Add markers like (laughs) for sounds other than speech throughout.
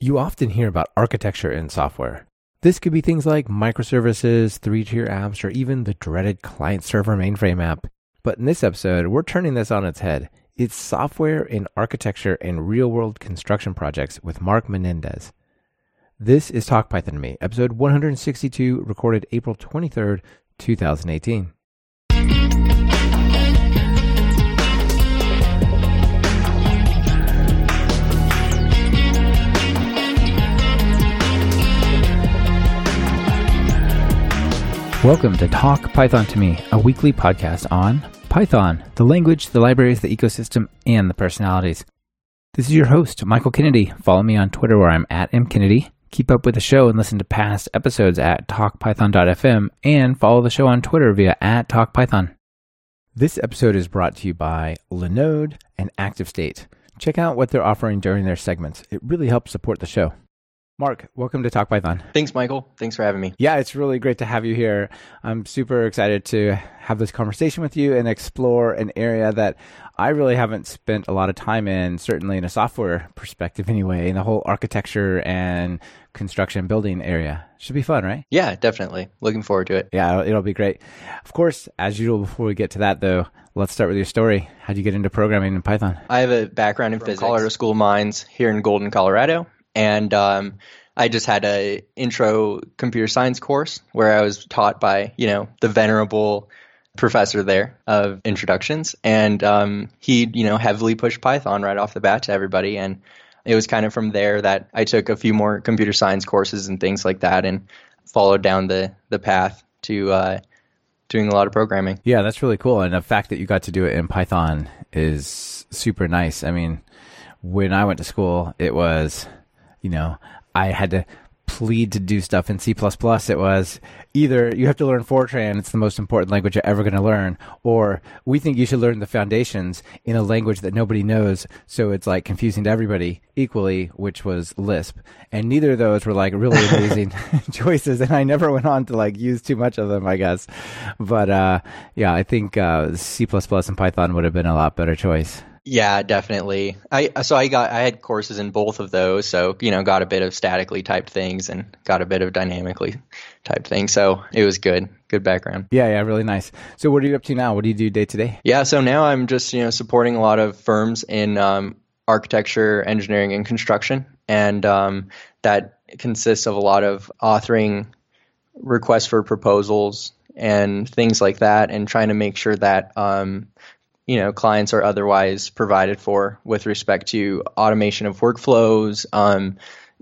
You often hear about architecture in software. This could be things like microservices, three tier apps, or even the dreaded client server mainframe app. But in this episode, we're turning this on its head. It's software in architecture and real world construction projects with Mark Menendez. This is Talk Python to Me, episode 162, recorded April 23rd, 2018. Welcome to Talk Python to Me, a weekly podcast on Python, the language, the libraries, the ecosystem, and the personalities. This is your host, Michael Kennedy. Follow me on Twitter where I'm at mkennedy. Keep up with the show and listen to past episodes at talkpython.fm and follow the show on Twitter via at talkpython. This episode is brought to you by Linode and ActiveState. Check out what they're offering during their segments. It really helps support the show. Mark, welcome to Talk Python. Thanks, Michael. Thanks for having me. Yeah, it's really great to have you here. I'm super excited to have this conversation with you and explore an area that I really haven't spent a lot of time in, certainly in a software perspective anyway, in the whole architecture and construction building area. Should be fun, right? Yeah, definitely. Looking forward to it. Yeah, it'll be great. Of course, as usual, before we get to that though, let's start with your story. How'd you get into programming in Python? I have a background in physics. Colorado School of Mines here in Golden, Colorado and um, I just had a intro computer science course where I was taught by you know the venerable professor there of introductions, and um, he you know heavily pushed Python right off the bat to everybody, and it was kind of from there that I took a few more computer science courses and things like that, and followed down the the path to uh, doing a lot of programming. Yeah, that's really cool, and the fact that you got to do it in Python is super nice. I mean, when I went to school, it was you know, I had to plead to do stuff in C++, it was either you have to learn Fortran, it's the most important language you're ever going to learn, or we think you should learn the foundations in a language that nobody knows, so it's like confusing to everybody equally, which was Lisp. And neither of those were like really (laughs) amazing (laughs) choices, and I never went on to like use too much of them, I guess. But uh, yeah, I think uh, C++ and Python would have been a lot better choice. Yeah, definitely. I so I got I had courses in both of those, so you know, got a bit of statically typed things and got a bit of dynamically typed things. So it was good, good background. Yeah, yeah, really nice. So what are you up to now? What do you do day to day? Yeah, so now I'm just you know supporting a lot of firms in um, architecture, engineering, and construction, and um, that consists of a lot of authoring requests for proposals and things like that, and trying to make sure that um, you know clients are otherwise provided for with respect to automation of workflows, um,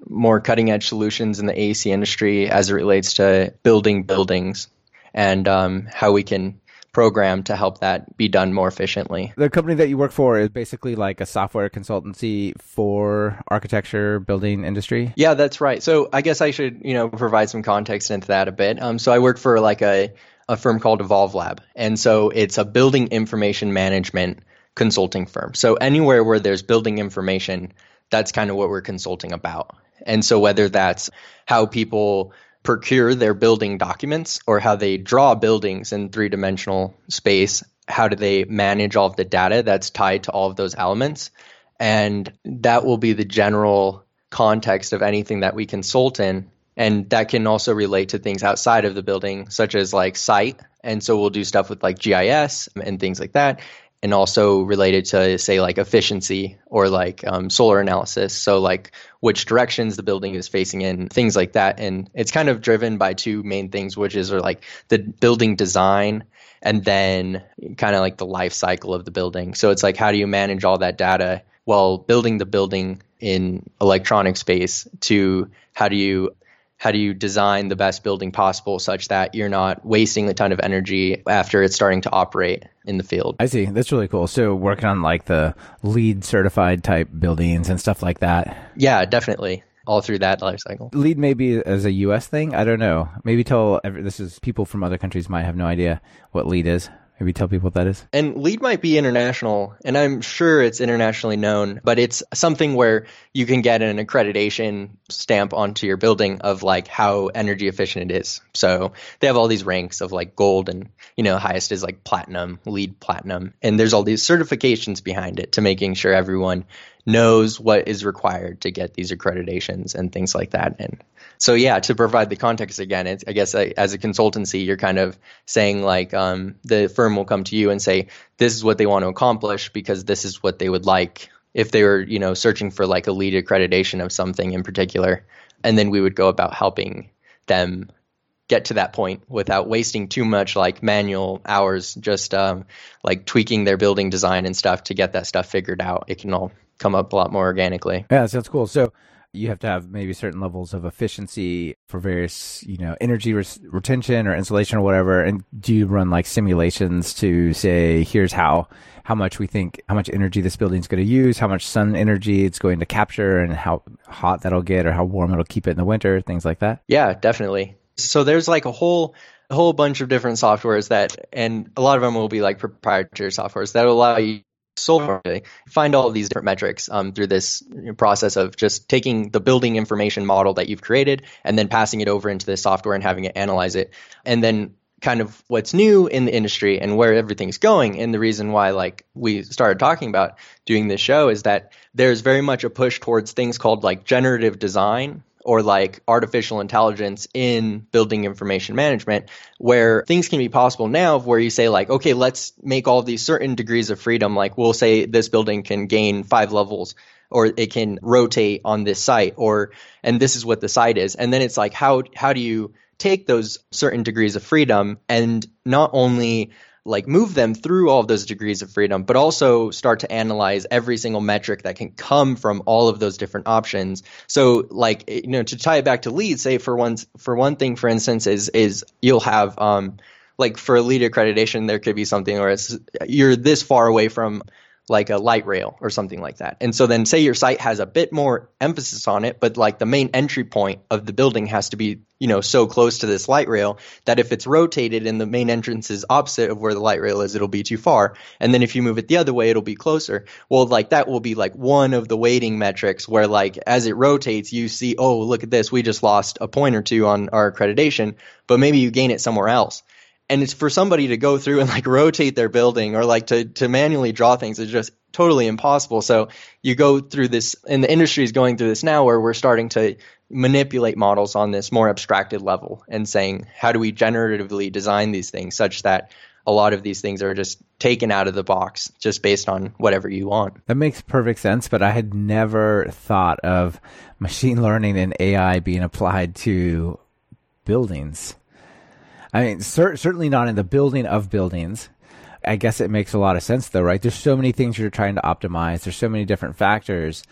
more cutting edge solutions in the AEC industry as it relates to building buildings and um, how we can program to help that be done more efficiently. The company that you work for is basically like a software consultancy for architecture building industry. Yeah, that's right. So I guess I should you know provide some context into that a bit. Um, so I work for like a a firm called Evolve Lab. And so it's a building information management consulting firm. So anywhere where there's building information, that's kind of what we're consulting about. And so whether that's how people procure their building documents or how they draw buildings in three dimensional space, how do they manage all of the data that's tied to all of those elements? And that will be the general context of anything that we consult in and that can also relate to things outside of the building such as like site. And so we'll do stuff with like gis and things like that and also related to say like efficiency or like um, solar analysis. So like which directions the building is facing in things like that. And it's kind of driven by two main things which is are like the building design and then kind of like the life cycle of the building. So it's like how do you manage all that data while building the building in electronic space to how do you how do you design the best building possible such that you're not wasting a ton of energy after it's starting to operate in the field. I see. That's really cool. So working on like the LEED certified type buildings and stuff like that. Yeah, definitely. All through that life cycle. LEED maybe as a US thing. I don't know. Maybe tell this is people from other countries might have no idea what LEED is. Maybe tell people what that is. And LEED might be international, and I'm sure it's internationally known, but it's something where you can get an accreditation stamp onto your building of like how energy efficient it is. So they have all these ranks of like gold and, you know, highest is like platinum, LEED platinum. And there's all these certifications behind it to making sure everyone knows what is required to get these accreditations and things like that. And so, yeah, to provide the context again, it's, I guess I, as a consultancy, you're kind of saying like um, the firm will come to you and say, this is what they want to accomplish because this is what they would like if they were, you know, searching for like a LEED accreditation of something in particular. And then we would go about helping them get to that point without wasting too much like manual hours just um, like tweaking their building design and stuff to get that stuff figured out it can all come up a lot more organically. Yeah sounds cool. So you have to have maybe certain levels of efficiency for various you know energy res- retention or insulation or whatever. And do you run like simulations to say here's how how much we think how much energy this building's going to use how much sun energy it's going to capture and how hot that'll get or how warm it'll keep it in the winter things like that? Yeah definitely. So there's like a whole a whole bunch of different softwares that, and a lot of them will be like proprietary softwares that will allow you solely find all of these different metrics um, through this process of just taking the building information model that you've created and then passing it over into the software and having it analyze it. And then kind of what's new in the industry and where everything's going and the reason why like we started talking about doing this show is that there's very much a push towards things called like generative design or like artificial intelligence in building information management where things can be possible now where you say like okay let's make all these certain degrees of freedom. Like we'll say this building can gain five levels or it can rotate on this site or and this is what the site is. And then it's like how how do you take those certain degrees of freedom and not only like move them through all of those degrees of freedom, but also start to analyze every single metric that can come from all of those different options. So like you know to tie it back to LEED, say for one for one thing, for instance, is is you'll have um like for a LEED accreditation, there could be something where it's you're this far away from like a light rail or something like that. And so then say your site has a bit more emphasis on it, but like the main entry point of the building has to be, you know, so close to this light rail that if it's rotated and the main entrance is opposite of where the light rail is, it'll be too far. And then if you move it the other way, it'll be closer. Well, like that will be like one of the weighting metrics where like as it rotates, you see, oh, look at this. We just lost a point or two on our accreditation, but maybe you gain it somewhere else and it's for somebody to go through and like rotate their building or like to to manually draw things is just totally impossible. So you go through this, and the industry is going through this now, where we're starting to manipulate models on this more abstracted level and saying how do we generatively design these things such that a lot of these things are just taken out of the box just based on whatever you want. That makes perfect sense, but I had never thought of machine learning and AI being applied to buildings. I mean, cer- certainly not in the building of buildings. I guess it makes a lot of sense, though, right? There's so many things you're trying to optimize. There's so many different factors,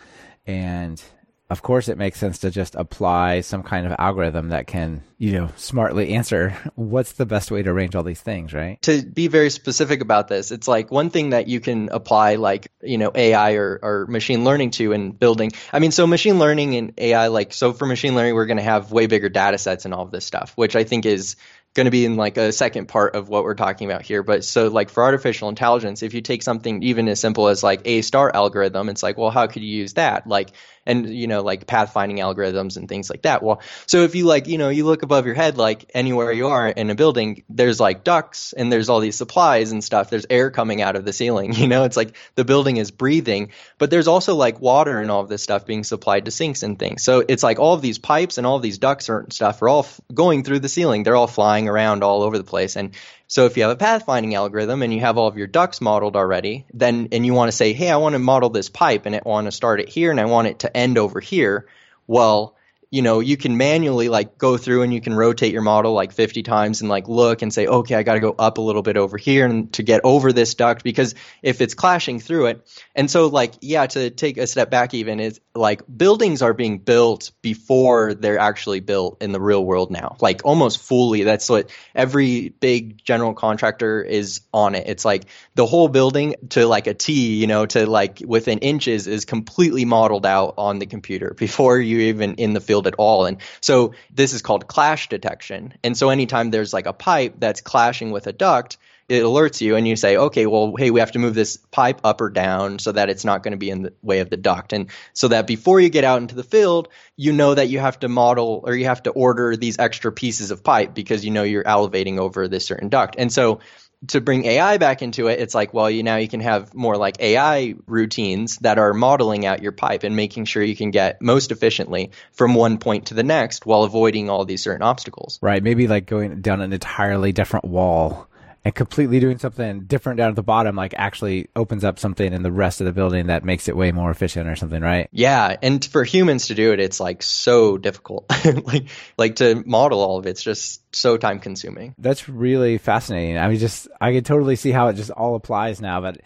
and of course, it makes sense to just apply some kind of algorithm that can, you know, smartly answer (laughs) what's the best way to arrange all these things, right? To be very specific about this, it's like one thing that you can apply, like, you know, AI or, or machine learning to in building. I mean, so machine learning and AI, like, so for machine learning, we're going to have way bigger data sets and all of this stuff, which I think is going to be in like a second part of what we're talking about here. But so like for artificial intelligence, if you take something even as simple as like A star algorithm, it's like, well, how could you use that? Like, and you know, like pathfinding algorithms and things like that. Well, so if you like, you know, you look above your head, like anywhere you are in a building, there's like ducts and there's all these supplies and stuff. There's air coming out of the ceiling. (laughs) You know, it's like the building is breathing, but there's also like water and all of this stuff being supplied to sinks and things. So it's like all of these pipes and all of these ducts and stuff are all f- going through the ceiling. They're all flying flying around all over the place. And so if you have a pathfinding algorithm and you have all of your ducts modeled already, then and you want to say, hey, I want to model this pipe and I want to start it here and I want it to end over here. Well, you know, you can manually like go through and you can rotate your model like 50 times and like look and say, okay, I got to go up a little bit over here and to get over this duct because if it's clashing through it. And so like, yeah, to take a step back even is like buildings are being built before they're actually built in the real world now, like almost fully. That's what every big general contractor is on it. It's like the whole building to like a T, you know, to like within inches is completely modeled out on the computer (laughs) before you even in the field field at all. And so this is called clash detection. And so anytime there's like a pipe that's clashing with a duct, it alerts you and you say, okay, well, hey, we have to move this pipe up or down so that it's not going to be in the way of the duct. And so that before you get out into the field, you know that you have to model or you have to order these extra pieces of pipe because you know you're elevating over this certain duct. And so to bring AI back into it, it's like, well, you now you can have more like AI routines that are modeling out your pipe and making sure you can get most efficiently from one point to the next while avoiding all these certain obstacles. Right. Maybe like going down an entirely different wall and completely doing something different down at the bottom, like actually opens up something in the rest of the building that makes it way more efficient or something, right? Yeah, and for humans to do it, it's like so difficult. (laughs) like like to model all of it's just so time consuming. That's really fascinating. I mean, just I could totally see how it just all applies now. But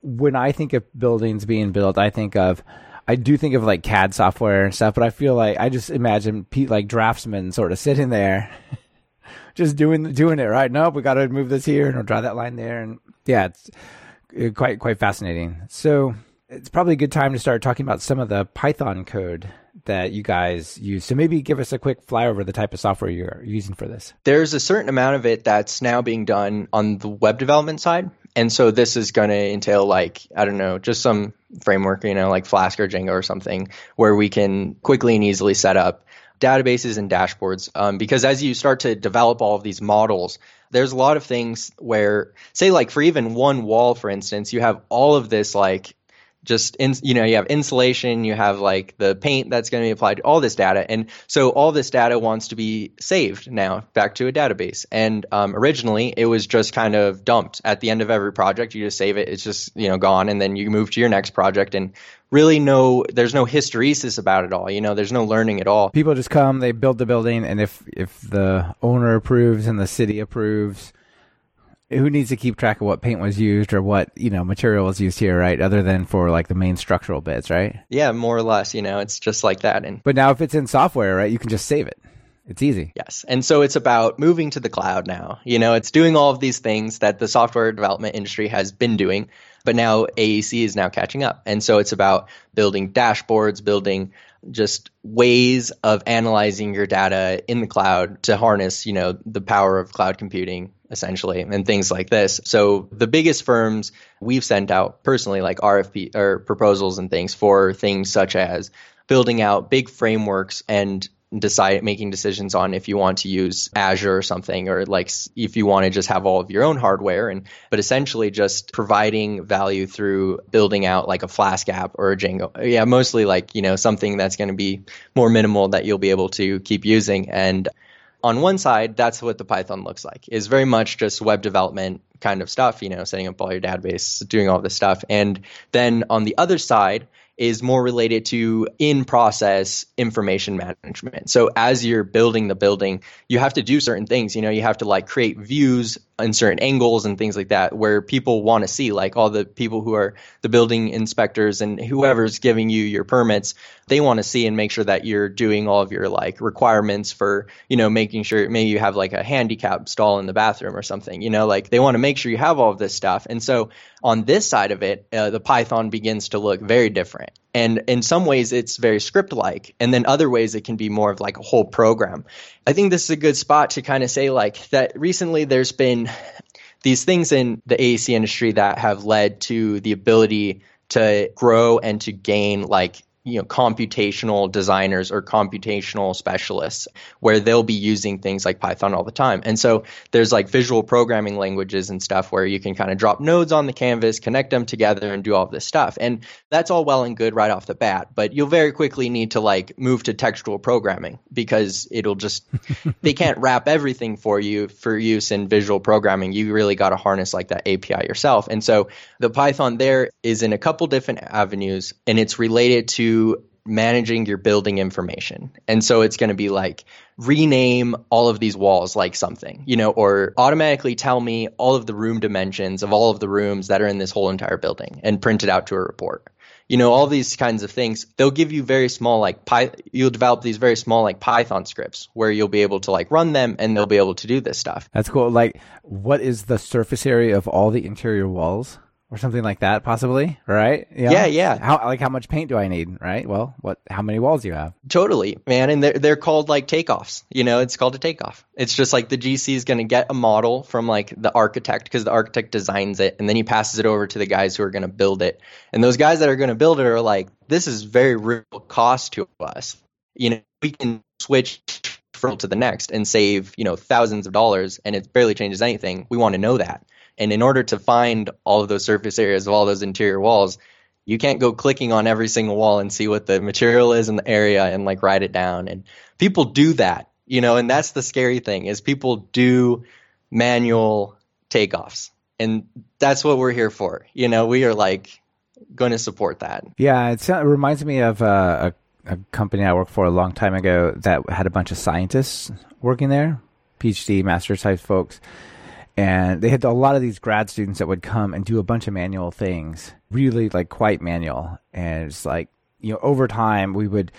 when I think of buildings being built, I think of I do think of like CAD software and stuff, but I feel like I just imagine Pete like draftsmen sort of sitting there just doing doing it right. Nope, we got to move this here and we'll draw that line there, and yeah, it's uh, quite quite fascinating. So it's probably a good time to start talking about some of the Python code that you guys use. So maybe give us a quick flyover of the type of software you're using for this. There's a certain amount of it that's now being done on the web development side. And so this is going to entail like, I don't know, just some framework, you know, like Flask or Django or something where we can quickly and easily set up databases and dashboards um, because as you start to develop all of these models there's a lot of things where say like for even one wall for instance you have all of this like just in, you know you have insulation you have like the paint that's going to be applied to all this data. And so all this data wants to be saved now back to a database. And um, originally it was just kind of dumped. At the end of every project you just save it. It's just you know gone. And then you move to your next project and really no there's no hysteresis about it all. You know there's no learning at all. People just come they build the building and if if the owner approves and the city approves who needs to keep track of what paint was used or what you know material was used here, right? Other than for like the main structural bits, right? Yeah, more or less. You know, it's just like that. And but now if it's in software, right, you can just save it. It's easy. Yes. And so it's about moving to the cloud now. You know, it's doing all of these things that the software development industry has been doing, but now AEC is now catching up. And so it's about building dashboards, building just ways of analyzing your data in the cloud to harness, you know, the power of cloud computing essentially and things like this. So the biggest firms we've sent out personally like RFP or proposals and things for things such as building out big frameworks and decide making decisions on if you want to use Azure or something or like if you want to just have all of your own hardware and but essentially just providing value through building out like a Flask app or a Django. Yeah, mostly like, you know, something that's going to be more minimal that you'll be able to keep using and on one side, that's what the Python looks like. Is very much just web development kind of stuff, you know, setting up all your database, doing all this stuff. And then on the other side, is more related to in process information management. So as you're building the building, you have to do certain things. You know, you have to like create views in certain angles and things like that where people want to see, like all the people who are the building inspectors and whoever's giving you your permits, they want to see and make sure that you're doing all of your like requirements for, you know, making sure maybe you have like a handicap stall in the bathroom or something, you know, like they want to make sure you have all of this stuff. And so on this side of it, uh, the Python begins to look very different. And in some ways, it's very script like. And then other ways, it can be more of like a whole program. I think this is a good spot to kind of say like that recently there's been these things in the AEC industry that have led to the ability to grow and to gain like you know computational designers or computational specialists where they'll be using things like python all the time. And so there's like visual programming languages and stuff where you can kind of drop nodes on the canvas connect them together and do all this stuff. And that's all well and good right off the bat but you'll very quickly need to like move to textual programming because it'll just (laughs) they can't wrap everything for you for use in visual programming. You really got to harness like that api yourself. And so the python there is in a couple different avenues and it's related to managing your building information. And so it's going to be like rename all of these walls like something, you know, or automatically tell me all of the room dimensions of all of the rooms that are in this whole entire building and print it out to a report. You know, all these kinds of things, they'll give you very small, like, Py- you'll develop these very small, like, Python scripts where you'll be able to, like, run them and they'll be able to do this stuff. That's cool. Like, what is the surface area of all the interior walls? Or something like that, possibly, right? You know? Yeah, yeah. How like how much paint do I need, right? Well, what how many walls do you have? Totally, man. And they're they're called like takeoffs. You know, it's called a takeoff. It's just like the GC is going to get a model from like the architect because the architect designs it, and then he passes it over to the guys who are going to build it. And those guys that are going to build it are like, this is very real cost to us. You know, we can switch from to the next and save you know thousands of dollars, and it barely changes anything. We want to know that And in order to find all of those surface areas of all those interior walls, you can't go clicking on every single wall and see what the material is in the area and like write it down. And people do that, you know, and that's the scary thing is people do manual takeoffs. And that's what we're here for. You know, we are like going to support that. Yeah, it, reminds me of uh, a, a company I worked for a long time ago that had a bunch of scientists working there, PhD, master type folks. And they had a lot of these grad students that would come and do a bunch of manual things, really like quite manual. And it's like, you know, over time, we would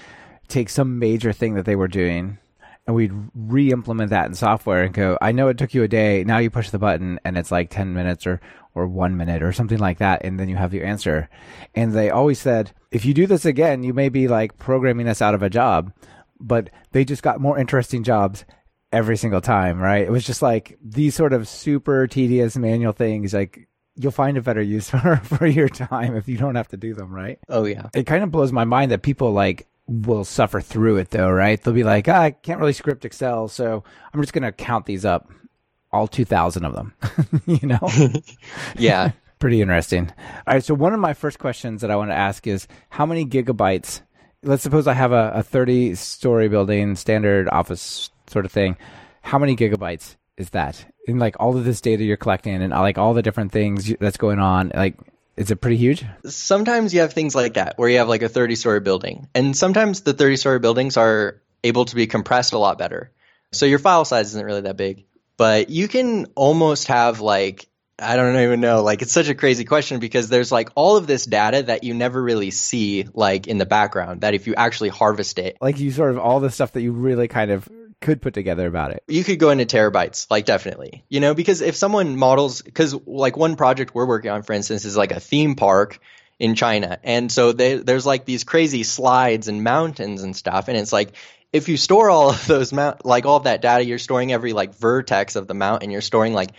take some major thing that they were doing and we'd re-implement that in software and go, I know it took you a day. Now you push the button and it's like 10 minutes or, or one minute or something like that. And then you have your answer. And they always said, if you do this again, you may be like programming us out of a job, but they just got more interesting jobs every single time, right? It was just like these sort of super tedious manual things, like you'll find a better use (laughs) for, for your time if you don't have to do them, right? Oh yeah. It kind of blows my mind that people like will suffer through it though, right? They'll be like, oh, I can't really script Excel, so I'm just going to count these up, all 2,000 of them, (laughs) you know? (laughs) yeah. Pretty interesting. All right. So, one of my first questions that I want to ask is how many gigabytes? Let's suppose I have a, a 30 story building, standard office sort of thing. How many gigabytes is that in like all of this data you're collecting and like all the different things that's going on? Like, is it pretty huge? Sometimes you have things like that where you have like a 30 story building, and sometimes the 30 story buildings are able to be compressed a lot better. So your file size isn't really that big, but you can almost have like I don't even know. Like it's such a crazy question because there's like all of this data that you never really see like in the background that if you actually harvest it. Like you sort of all the stuff that you really kind of could put together about it. You could go into terabytes, like definitely. You know, because if someone models, because like one project we're working on, for instance, is like a theme park in China, and so they, there's like these crazy slides and mountains and stuff, and it's like if you store all of those like all of that data, you're storing every like vertex of the mountain, you're storing like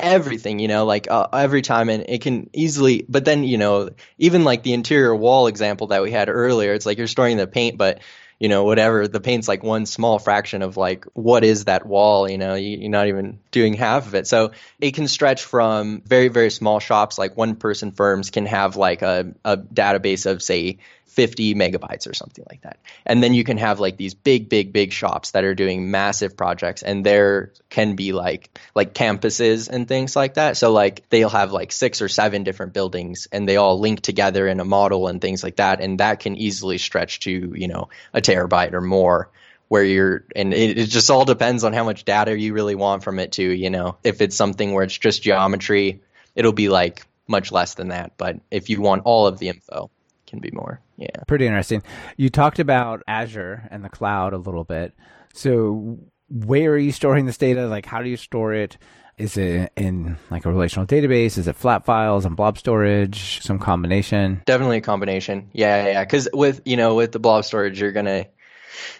everything you know like uh, every time and it can easily but then you know even like the interior wall example that we had earlier it's like you're storing the paint but you know, whatever. The paint's like one small fraction of like what is that wall, you know, you, are not even doing half of it. So it can stretch from very, very small shops, like one person firms can have like a, a database of say 50 megabytes or something like that. And then you can have like these big, big, big shops that are doing massive projects and there can be like like campuses and things like that. So like they'll have like six or seven different buildings and they all link together in a model and things like that. And that can easily stretch to, you know, a terabyte or more where you're and it, it just all depends on how much data you really want from it too, you know. If it's something where it's just geometry, it'll be like much less than that. But if you want all of the info, can be more. Yeah. Pretty interesting. You talked about Azure and the cloud a little bit. So where are you storing this data? Like how do you store it? Is it in like a relational database? Is it flat files and blob storage? Some combination? Definitely a combination. Yeah, yeah. Because with you know with the blob storage, you're gonna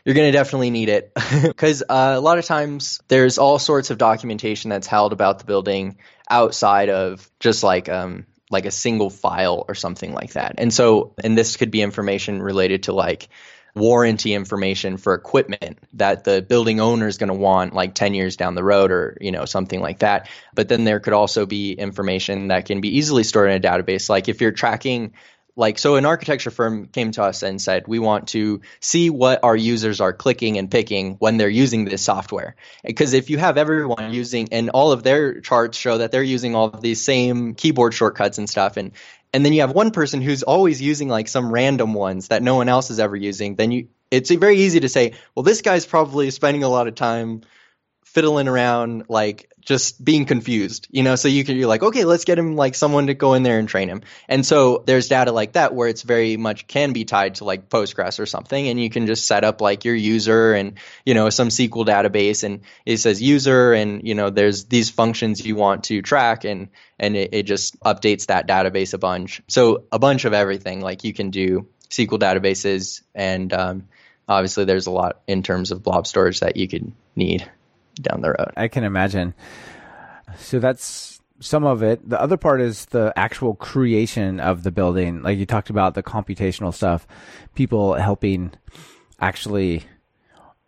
you're going to definitely need it (laughs) because uh, a lot of times there's all sorts of documentation that's held about the building outside of just like um, like a single file or something like that. And so, and this could be information related to like warranty information for equipment that the building owner is going to want like 10 years down the road or you know something like that but then there could also be information that can be easily stored in a database like if you're tracking like so an architecture firm came to us and said we want to see what our users are clicking and picking when they're using this software. Because if you have everyone using and all of their charts show that they're using all of these same keyboard shortcuts and stuff and and then you have one person who's always using like some random ones that no one else is ever using then you it's very easy to say well this guy's probably spending a lot of time fiddling around like just being confused you know? So you can you're like okay let's get him like someone to go in there and train him. And so there's data like that where it's very much can be tied to like postgres or something and you can just set up like your user and you know some sql database and it says user and you know there's these functions you want to track and and it, it just updates that database a bunch. So a bunch of everything like you can do sql databases and um, obviously there's a lot in terms of blob storage that you could need down the road. I can imagine. So that's some of it. The other part is the actual creation of the building. Like you talked about the computational stuff, people helping actually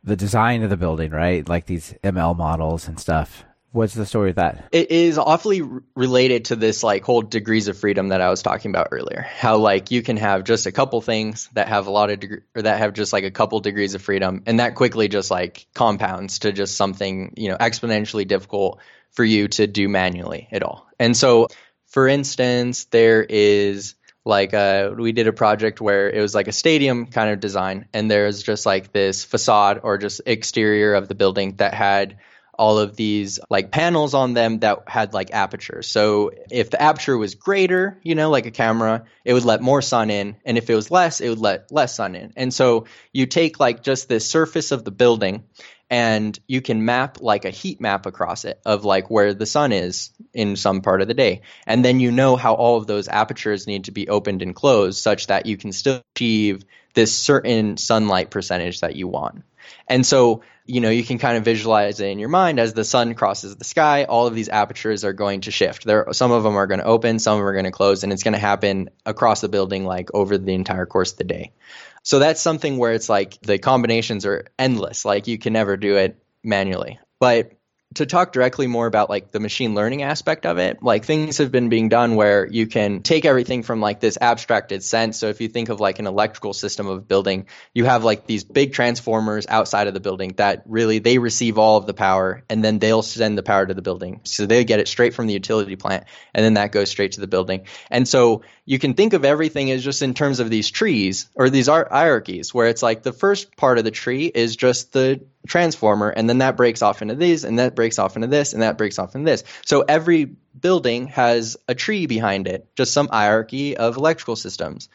the design of the building, right? Like these ML models and stuff. What's the story with that? It is awfully related to this like whole degrees of freedom that I was talking about earlier. How like you can have just a couple things that have a lot of deg- or that have just like a couple degrees of freedom, and that quickly just like compounds to just something you know exponentially difficult for you to do manually at all. And so, for instance, there is like uh, we did a project where it was like a stadium kind of design and there's just like this facade or just exterior of the building that had all of these like panels on them that had like apertures. So if the aperture was greater, you know, like a camera, it would let more sun in. And if it was less, it would let less sun in. And so you take like just the surface of the building and you can map like a heat map across it of like where the sun is in some part of the day. And then you know how all of those apertures need to be opened and closed such that you can still achieve this certain sunlight percentage that you want. And so, you know, you can kind of visualize it in your mind as the sun crosses the sky, all of these apertures are going to shift. There some of them are going to open, some of them are going to close, and it's going to happen across the building like over the entire course of the day. So that's something where it's like the combinations are endless. Like you can never do it manually. But to talk directly more about like the machine learning aspect of it, like things have been being done where you can take everything from like this abstracted sense. So if you think of like an electrical system of building, you have like these big transformers outside of the building that really they receive all of the power and then they'll send the power to the building. So they get it straight from the utility plant and then that goes straight to the building. And so you can think of everything as just in terms of these trees or these hierarchies where it's like the first part of the tree is just the transformer and then that breaks off into these and that breaks off into this and that breaks off into this. So every building has a tree behind it just some hierarchy of electrical systems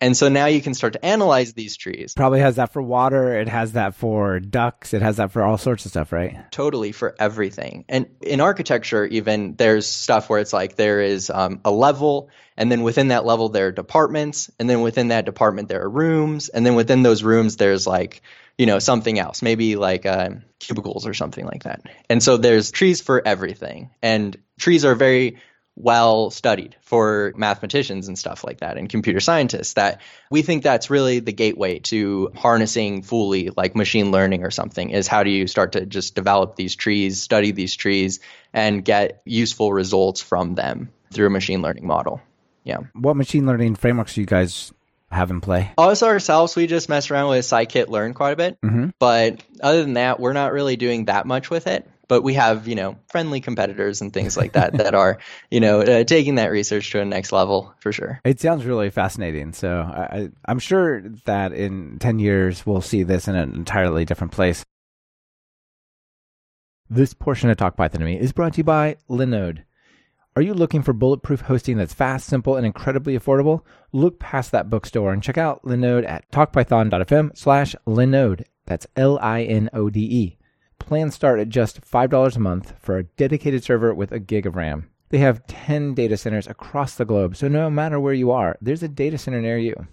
and so now you can start to analyze these trees. Probably has that for water. It has that for ducts. It has that for all sorts of stuff, right? Totally for everything. And in architecture, even there's stuff where it's like there is um, a level, and then within that level there are departments, and then within that department there are rooms, and then within those rooms there's like you know something else, maybe like uh, cubicles or something like that. And so there's trees for everything, and trees are very well studied for mathematicians and stuff like that and computer scientists that we think that's really the gateway to harnessing fully like machine learning or something is how do you start to just develop these trees study these trees and get useful results from them through a machine learning model yeah what machine learning frameworks do you guys have in play? Us ourselves, we just mess around with scikit-learn quite a bit. Mm-hmm. But other than that, we're not really doing that much with it but we have you know friendly competitors and things like that that are (laughs) you know uh, taking that research to a next level for sure. It sounds really fascinating. So I, i'm sure that in 10 years we'll see this in an entirely different place. This portion of talk python to me is brought to you by linode. Are you looking for bulletproof hosting that's fast simple and incredibly affordable? Look past that bookstore and check out linode at talkpython.fm slash linode. That's l-i-n-o-d-e Plans start at just $5 a month for a dedicated server with a gig of RAM. They have 10 data centers across the globe, so no matter where you are, there's a data center near you.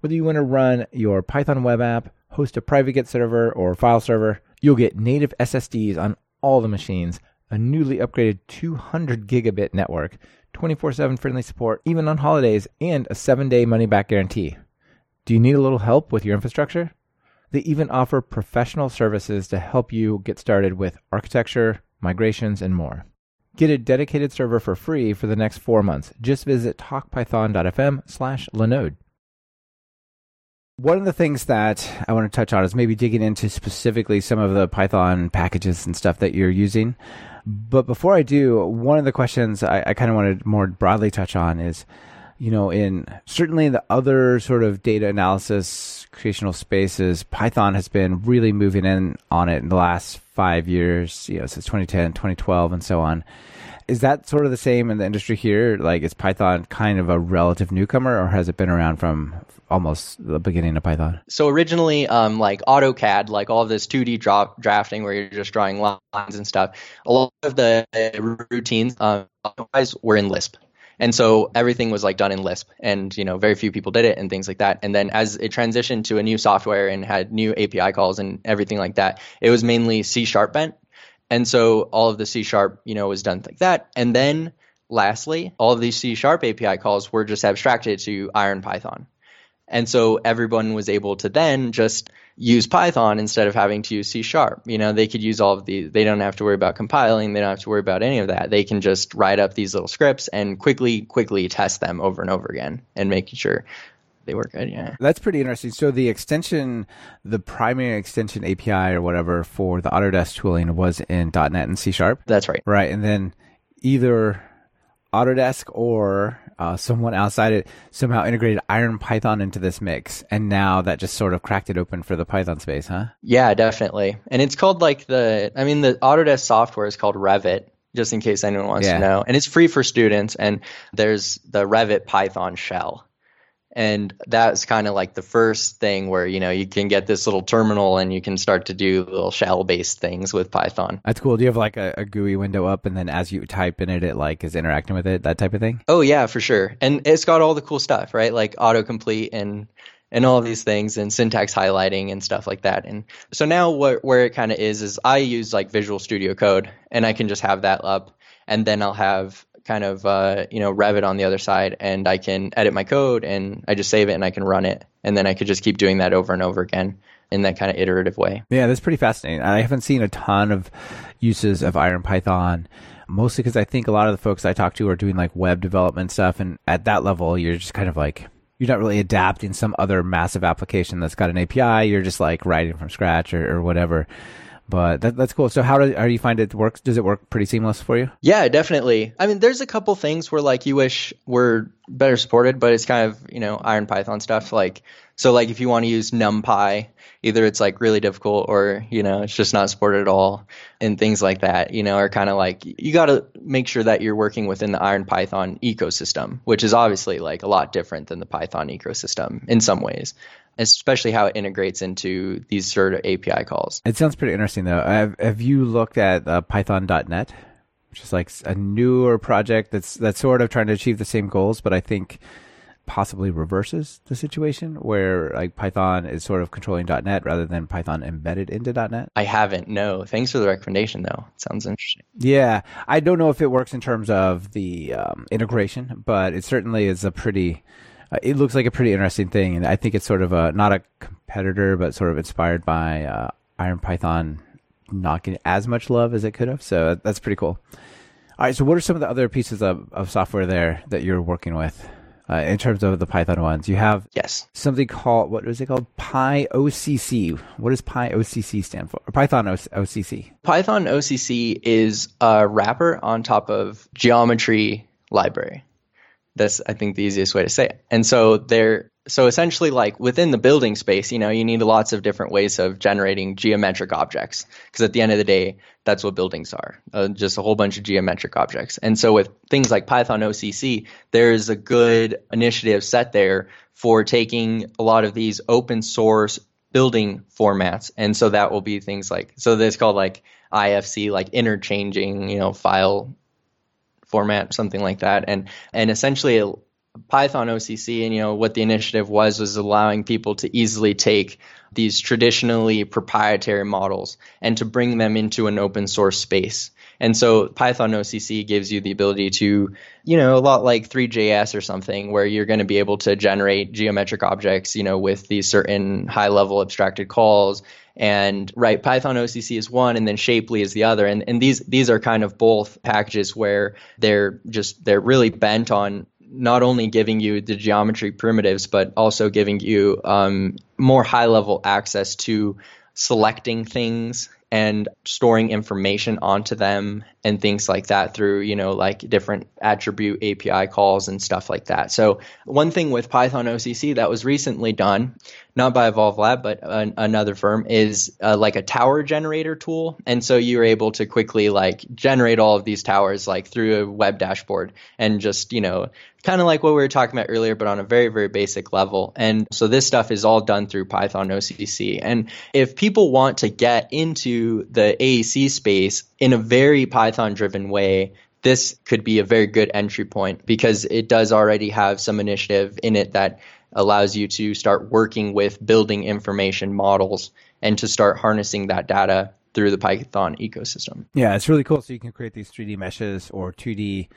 Whether you want to run your Python web app, host a private Git server, or file server, you'll get native SSDs on all the machines, a newly upgraded 200 gigabit network, 24 7 friendly support, even on holidays, and a 7 day money back guarantee. Do you need a little help with your infrastructure? They even offer professional services to help you get started with architecture, migrations, and more. Get a dedicated server for free for the next four months. Just visit talkpython.fm slash Linode. One of the things that I want to touch on is maybe digging into specifically some of the Python packages and stuff that you're using. But before I do, one of the questions I, I kind of want to more broadly touch on is you know, in certainly the other sort of data analysis creational spaces, Python has been really moving in on it in the last five years, you know, since 2010, 2012, and so on. Is that sort of the same in the industry here? Like, is Python kind of a relative newcomer, or has it been around from almost the beginning of Python? So originally, um, like AutoCAD, like all of this 2D drop, drafting where you're just drawing lines and stuff, a lot of the routines um, were in Lisp. And so everything was like done in Lisp, and you know very few people did it and things like that. And then as it transitioned to a new software and had new API calls and everything like that, it was mainly C sharp bent. And so all of the C sharp, you know, was done like that. And then lastly, all of these C sharp API calls were just abstracted to Iron Python. And so everyone was able to then just use Python instead of having to use C sharp. You know, they could use all of these. They don't have to worry about compiling. They don't have to worry about any of that. They can just write up these little scripts and quickly, quickly test them over and over again and making sure they work good. Yeah. That's pretty interesting. So the extension, the primary extension API or whatever for the Autodesk tooling was in .NET and C sharp. That's right. Right. And then either Autodesk or uh, someone outside it somehow integrated Iron Python into this mix, and now that just sort of cracked it open for the Python space, huh? Yeah, definitely. And it's called like the, I mean, the Autodesk software is called Revit, just in case anyone wants yeah. to know, and it's free for students. And there's the Revit Python shell, and that's kind of like the first thing where you know you can get this little terminal and you can start to do little shell based things with python. That's cool. Do you have like a, a, gui window up and then as you type in it it like is interacting with it that type of thing? Oh yeah for sure. And it's got all the cool stuff right? Like autocomplete and and all these things and syntax highlighting and stuff like that. And so now what where it kind of is is i use like visual studio code and i can just have that up and then i'll have kind of uh, you know Revit on the other side, and I can edit my code and I just save it and I can run it, and then I could just keep doing that over and over again in that kind of iterative way. Yeah, that's pretty fascinating. I haven't seen a ton of uses of Iron Python. Mostly because I think a lot of the folks I talk to are doing like web development stuff, and at that level, you're just kind of like you're not really adapting some other massive application that's got an API. You're just like writing from scratch or, or whatever. But that, that's cool. So how do, how do you find it works? Does it work pretty seamless for you? Yeah, definitely. I mean, there's a couple things where like you wish were better supported, but it's kind of, you know, Iron Python stuff. Like, so like if you want to use NumPy, either it's like really difficult or, you know, it's just not supported at all and things like that, you know, are kind of like, you got to make sure that you're working within the Iron Python ecosystem, which is obviously like a lot different than the Python ecosystem in some ways especially how it integrates into these sort of API calls. It sounds pretty interesting, though. Have, have you looked at uh, Python.net, which is like a newer project that's that's sort of trying to achieve the same goals, but I think possibly reverses the situation where like Python is sort of controlling .NET rather than Python embedded into .NET? I haven't. No. Thanks for the recommendation, though. It sounds interesting. Yeah, I don't know if it works in terms of the um, integration, but it certainly is a pretty uh, it looks like a pretty interesting thing, and I think it's sort of a not a competitor, but sort of inspired by uh, Iron Python not getting as much love as it could have. So that's pretty cool. All right, so what are some of the other pieces of, of software there that you're working with? Uh, in terms of the Python ones, you have yes something called what is it called? PyOCC. What does PyOCC stand for? Or Python OCC. Python OCC is a wrapper on top of geometry library. That's I think the easiest way to say it. And so there so essentially like within the building space, you know, you need lots of different ways of generating geometric objects because at the end of the day, that's what buildings are. Uh, just a whole bunch of geometric objects. And so with things like Python OCC, there's a good initiative set there for taking a lot of these open source building formats. And so that will be things like so that's called like IFC, like interchanging, you know, file format, something like that. And and essentially uh, Python OCC and you know what the initiative was was allowing people to easily take these traditionally proprietary models and to bring them into an open source space. And so Python OCC gives you the ability to, you know, a lot like Three.js or something, where you're going to be able to generate geometric objects, you know, with these certain high level abstracted calls and right python occ is one and then shapely is the other. And, and these these are kind of both packages where they're just they're really bent on not only giving you the geometry primitives but also giving you um, more high level access to selecting things and storing information onto them and things like that through you know like different attribute api calls and stuff like that. So one thing with python occ that was recently done not by evolve lab but an, another firm is uh, like a tower generator tool. And so you're able to quickly like generate all of these towers like through a web dashboard and just you know kind of like what we were talking about earlier but on a very very basic level. And so this stuff is all done through python occ and if people want to get into the aec space in a very python driven way this could be a very good entry point because it does already have some initiative in it that allows you to start working with building information models and to start harnessing that data through the Python ecosystem. Yeah, it's really cool. So you can create these 3D meshes or 2D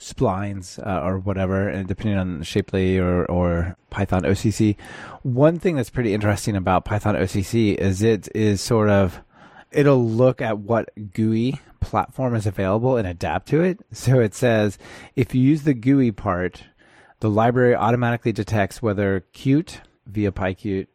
splines uh, or whatever, and depending on Shapely or, or Python OCC. One thing that's pretty interesting about Python OCC is it is sort of it'll look at what GUI platform is available and adapt to it. So it says if you use the GUI part, the library automatically detects whether Qt via PyQt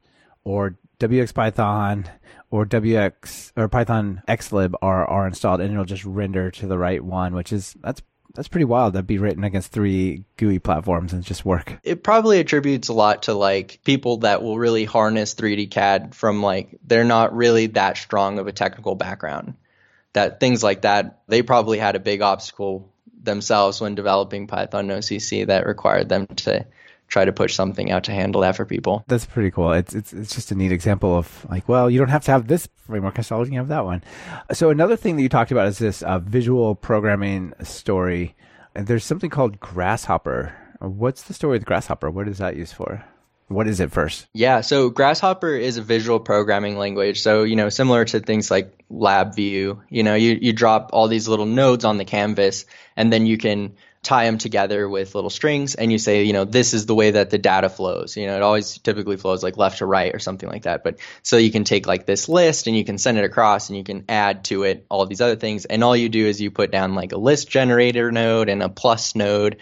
or WXPython or WX or Python XLib are, are installed and it'll just render to the right one, which is that's that's pretty wild That'd be written against three GUI platforms and just work. It probably attributes a lot to like people that will really harness 3D CAD from like they're not really that strong of a technical background. That things like that, they probably had a big obstacle themselves when developing Python OCC that required them to try to push something out to handle that for people. That's pretty cool. It's it's it's just a neat example of like, well, you don't have to have this framework installed; you can have that one. So another thing that you talked about is this uh, visual programming story. And there's something called Grasshopper. What's the story with Grasshopper? What is that used for? What is it first? Yeah, so Grasshopper is a visual programming language. So, you know, similar to things like LabVIEW, you know, you, you drop all these little nodes on the canvas and then you can tie them together with little strings and you say, you know, this is the way that the data flows. You know, it always typically flows like left to right or something like that. But so you can take like this list and you can send it across and you can add to it all these other things. And all you do is you put down like a list generator node and a plus node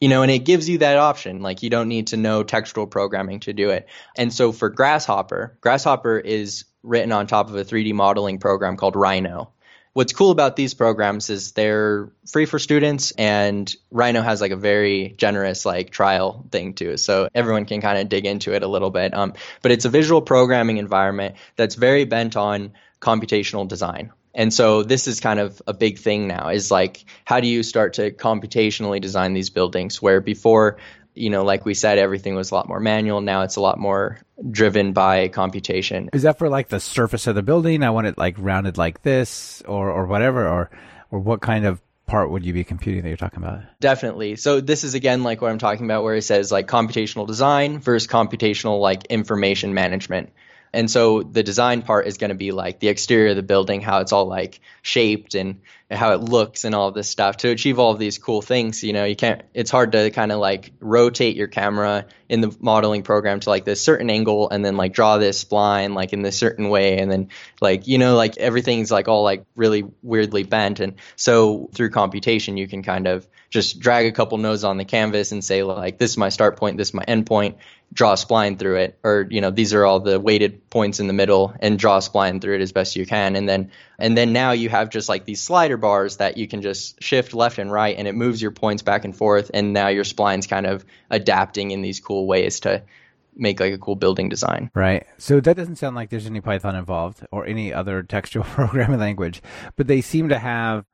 you know, and it gives you that option. Like you don't need to know textual programming to do it. And so for Grasshopper, Grasshopper is written on top of a 3D modeling program called Rhino. What's cool about these programs is they're free for students and Rhino has like a very generous like trial thing too. So everyone can kind of dig into it a little bit. Um, but it's a visual programming environment that's very bent on computational design. And so this is kind of a big thing now is like how do you start to computationally design these buildings where before you know, like we said, everything was a lot more manual. Now it's a lot more driven by computation. Is that for like the surface of the building? I want it like rounded like this, or or whatever, or or what kind of part would you be computing that you're talking about? Definitely. So this is again like what I'm talking about, where it says like computational design versus computational like information management. And so the design part is going to be like the exterior of the building, how it's all like shaped and how it looks and all this stuff. To achieve all of these cool things, you know, you can't, it's hard to kind of like rotate your camera in the modeling program to like this certain angle and then like draw this spline like in this certain way. And then like, you know, like everything's like all like really weirdly bent. And so through computation, you can kind of just drag a couple nodes on the canvas and say like, this is my start point, this is my end point draw a spline through it or you know these are all the weighted points in the middle and draw a spline through it as best you can and then and then now you have just like these slider bars that you can just shift left and right and it moves your points back and forth and now your spline's kind of adapting in these cool ways to make like a cool building design. Right. So that doesn't sound like there's any Python involved or any other (laughs) textual (laughs) programming language, but they seem to have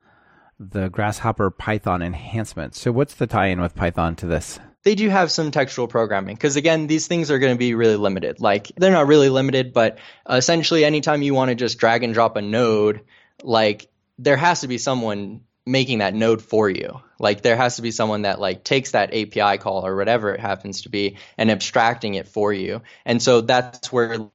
the Grasshopper Python enhancement. So what's the tie-in with Python to this? They do have some textual programming because again these things are going to be really limited. Like they're not really limited but essentially anytime you want to just drag and drop a node like there has to be someone making that node for you. Like there has to be someone that like takes that api call or whatever it happens to be and abstracting it for you. And so that's where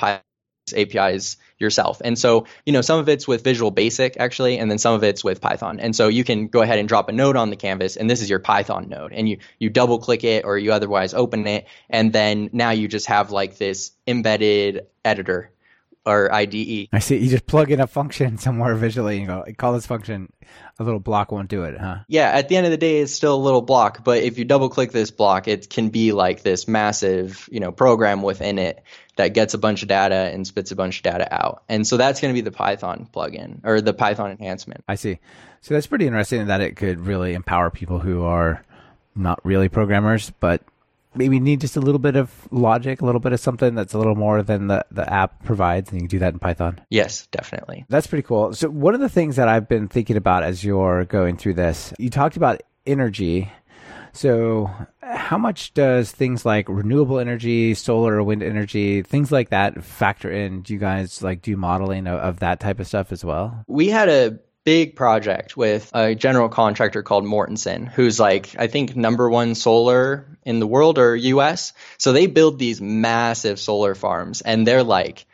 like, apis yourself. And so, you know, some of it's with Visual Basic actually, and then some of it's with Python. And so you can go ahead and drop a node on the canvas, and this is your Python node, and you you double click it or you otherwise open it, and then now you just have like this embedded editor or IDE. I see. You just plug in a function (laughs) somewhere visually and go, call this function. A little block won't do it, huh? Yeah. At the end of the day, it's still a little block, but if you double click this block, it can be like this massive, you know, program within it that gets a bunch of data and spits a bunch of data out. And so that's going to be the Python plugin or the Python enhancement. I see. So that's pretty interesting that it could really empower people who are not really programmers, but maybe need just a little bit of logic, a little bit of something that's a little more than the, the app provides, and you can do that in Python. Yes, definitely. That's pretty cool. So, one of the things that I've been thinking about as you're going through this, you talked about energy. So, how much does things like renewable energy, solar, wind energy, things like that factor in? Do you guys like do modeling of, of that type of stuff as well? We had a big project with a general contractor called Mortenson, who's like, I think, number one solar in the world or US. So they build these massive solar farms and they're like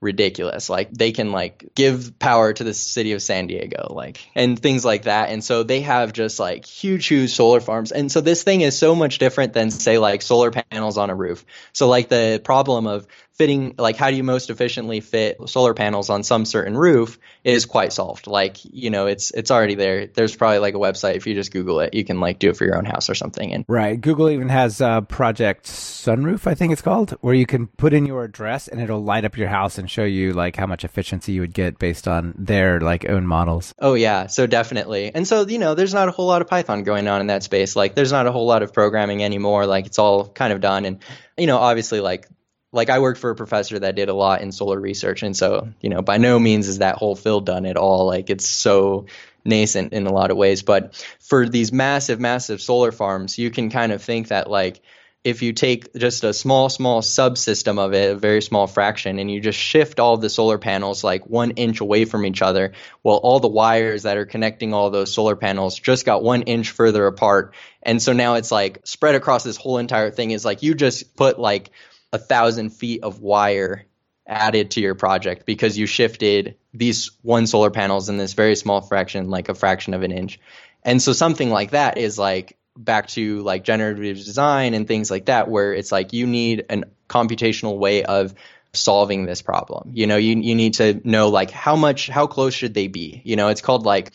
ridiculous. Like they can like give power to the city of San Diego, like and things like that. And so they have just like huge, huge solar farms. And so this thing is so much different than say like solar panels on a roof. So like the problem of fitting like how do you most efficiently fit solar panels on some certain roof is quite solved. Like you know it's it's already there. There's probably like a website. If you just google it you can like do it for your own house or something. And right. Google even has uh, project sunroof i think it's called where you can put in your address and it'll light up your house and show you like how much efficiency you would get based on their like own models. Oh yeah. So definitely. And so you know there's not a whole lot of python going on in that space. Like there's not a whole lot of programming anymore. Like it's all kind of done. And you know obviously like like I worked for a professor that did a lot in solar research, and so you know, by no means is that whole field done at all. Like it's so nascent in a lot of ways. But for these massive, massive solar farms, you can kind of think that like if you take just a small, small subsystem of it, a very small fraction, and you just shift all the solar panels like one inch away from each other, well, all the wires that are connecting all those solar panels just got one inch further apart. And so now it's like spread across this whole entire thing is like you just put like a thousand feet of wire added to your project because you shifted these one solar panels in this very small fraction, like a fraction of an inch. And so something like that is like back to like generative design and things like that, where it's like you need a computational way of solving this problem. You know, you you need to know like how much how close should they be? You know, it's called like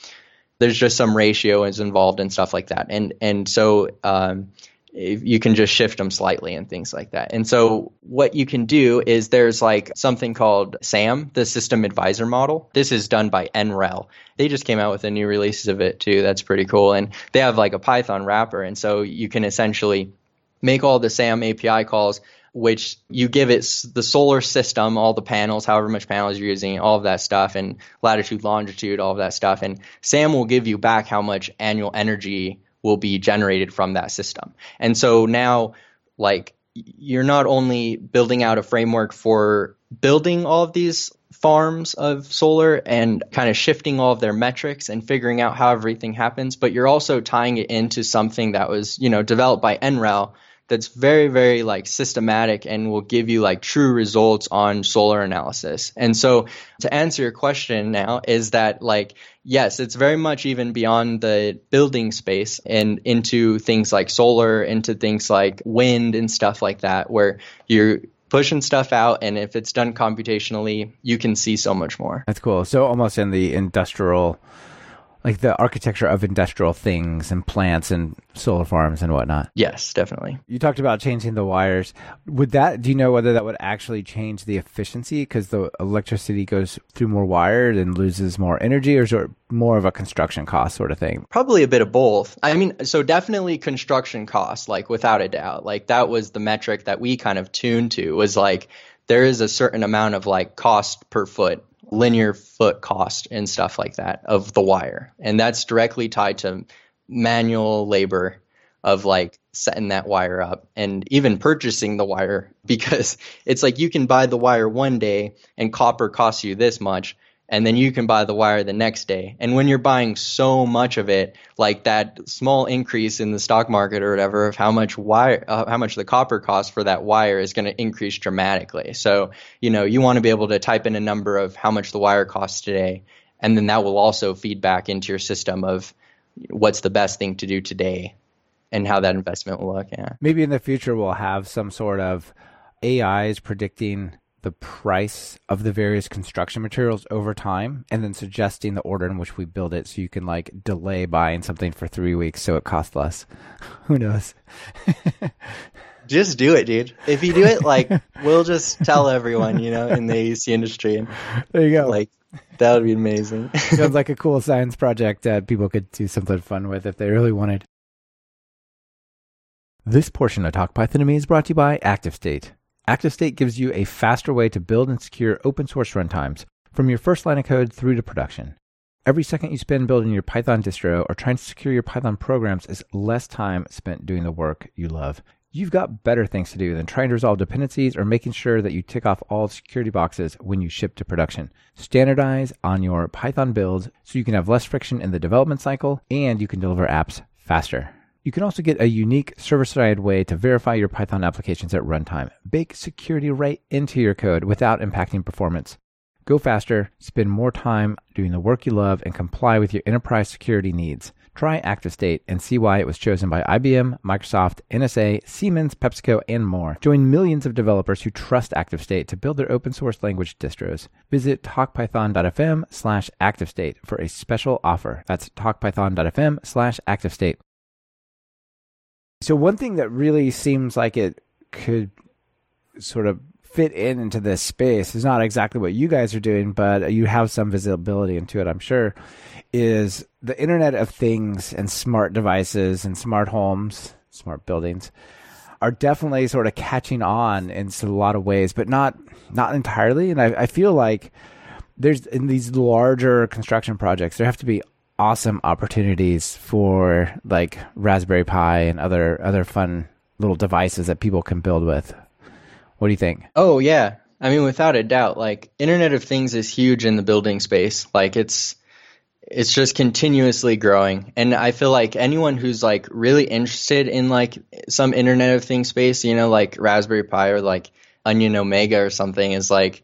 there's just some ratio is involved and stuff like that. And and so um, you can just shift them slightly and things like that. And so what you can do is there's like something called SAM, the system advisor model. This is done by NREL. They just came out with a new release of it too. That's pretty cool. And they have like a Python wrapper. And so you can essentially make all the SAM API calls which you give it the solar system, all the panels, however much panels you're using, all of that stuff, and latitude, longitude, all of that stuff. And SAM will give you back how much annual energy will be generated from that system. And so now, like, you're not only building out a framework for building all of these farms of solar and kind of shifting all of their metrics and figuring out how everything happens, but you're also tying it into something that was, you know, developed by NREL that's very very like systematic and will give you like true results on solar analysis. And so to answer your question now is that like yes it's very much even beyond the building space and into things like solar into things like wind and stuff like that where you're pushing stuff out and if it's done computationally you can see so much more. That's cool. So almost in the industrial like the architecture of industrial things and plants and solar farms and whatnot. Yes, definitely. You talked about changing the wires. Would that? Do you know whether that would actually change the efficiency because the electricity goes through more wires and loses more energy, or is it more of a construction cost sort of thing? Probably a bit of both. I mean, so definitely construction costs, like without a doubt. Like that was the metric that we kind of tuned to was like there is a certain amount of like cost per foot linear foot cost and stuff like that of the wire. And that's directly tied to manual labor of like setting that wire up and even purchasing the wire (laughs) because it's like you can buy the wire one day and copper costs you this much and then you can buy the wire the next day. And when you're buying so much of it, like that small increase in the stock market or whatever of how much wire, uh, how much the copper costs for that wire is going to increase dramatically. So, you know, you want to be able to type in a number of how much the wire costs today, and then that will also feed back into your system of what's the best thing to do today and how that investment will look. Yeah. Maybe in the future we'll have some sort of AIs predicting the price of the various construction materials over time and then suggesting the order in which we build it so you can like delay buying something for three weeks so it costs less. (laughs) Who knows? (laughs) just do it, dude. If you do it, like we'll just tell everyone, you know, in the AEC industry. And, there you go. Like that would be amazing. (laughs) Sounds like a cool science project that people could do something fun with if they really wanted. This portion of Talk Python to Me is brought to you by ActiveState. ActiveState gives you a faster way to build and secure open source runtimes from your first line of code through to production. Every second you spend building your Python distro or trying to secure your Python programs is less time spent doing the work you love. You've got better things to do than trying to resolve dependencies or making sure that you tick off all security boxes when you ship to production. Standardize on your Python builds so you can have less friction in the development cycle and you can deliver apps faster. You can also get a unique server-side way to verify your Python applications at runtime. Bake security right into your code without impacting performance. Go faster, spend more time doing the work you love, and comply with your enterprise security needs. Try ActiveState and see why it was chosen by IBM, Microsoft, NSA, Siemens, PepsiCo, and more. Join millions of developers who trust ActiveState to build their open source language distros. Visit talkpython.fm slash ActiveState for a special offer. That's talkpython.fm slash ActiveState. So one thing that really seems like it could sort of fit in into this space is not exactly what you guys are doing, but you have some visibility into it, I'm sure, is the Internet of Things and smart devices and smart homes, smart buildings are definitely sort of catching on in a lot of ways, but not not entirely. And I, I feel like there's in these larger construction projects, there have to be awesome opportunities for like Raspberry Pi and other other fun little devices that people can build with. What do you think? Oh yeah. I mean without a doubt like Internet of Things is huge in the building space. Like it's it's just continuously growing and I feel like anyone who's like really interested in like some Internet of Things space, you know, like Raspberry Pi or like Onion Omega or something is like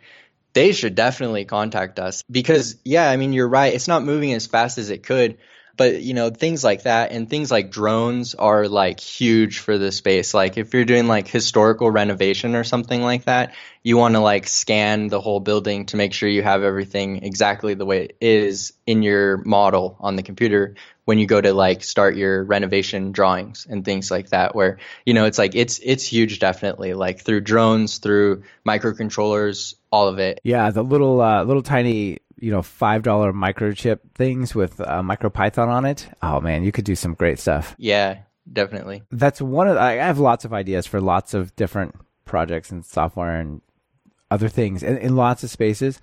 they should definitely contact us because yeah, I mean you're right. It's not moving as fast as it could, but you know things like that and things like drones are like huge for the space. Like if you're doing like historical renovation or something like that, you want to like scan the whole building to make sure you have everything exactly the way it is in your model on the computer when you go to like start your renovation drawings and things like that where you know it's like it's it's huge definitely like through drones through microcontrollers all of it. Yeah the little uh, little tiny you know five dollar microchip things with uh, MicroPython on it. Oh man you could do some great stuff. Yeah definitely. That's one of i have lots of ideas for lots of different projects and software and other things in, in lots of spaces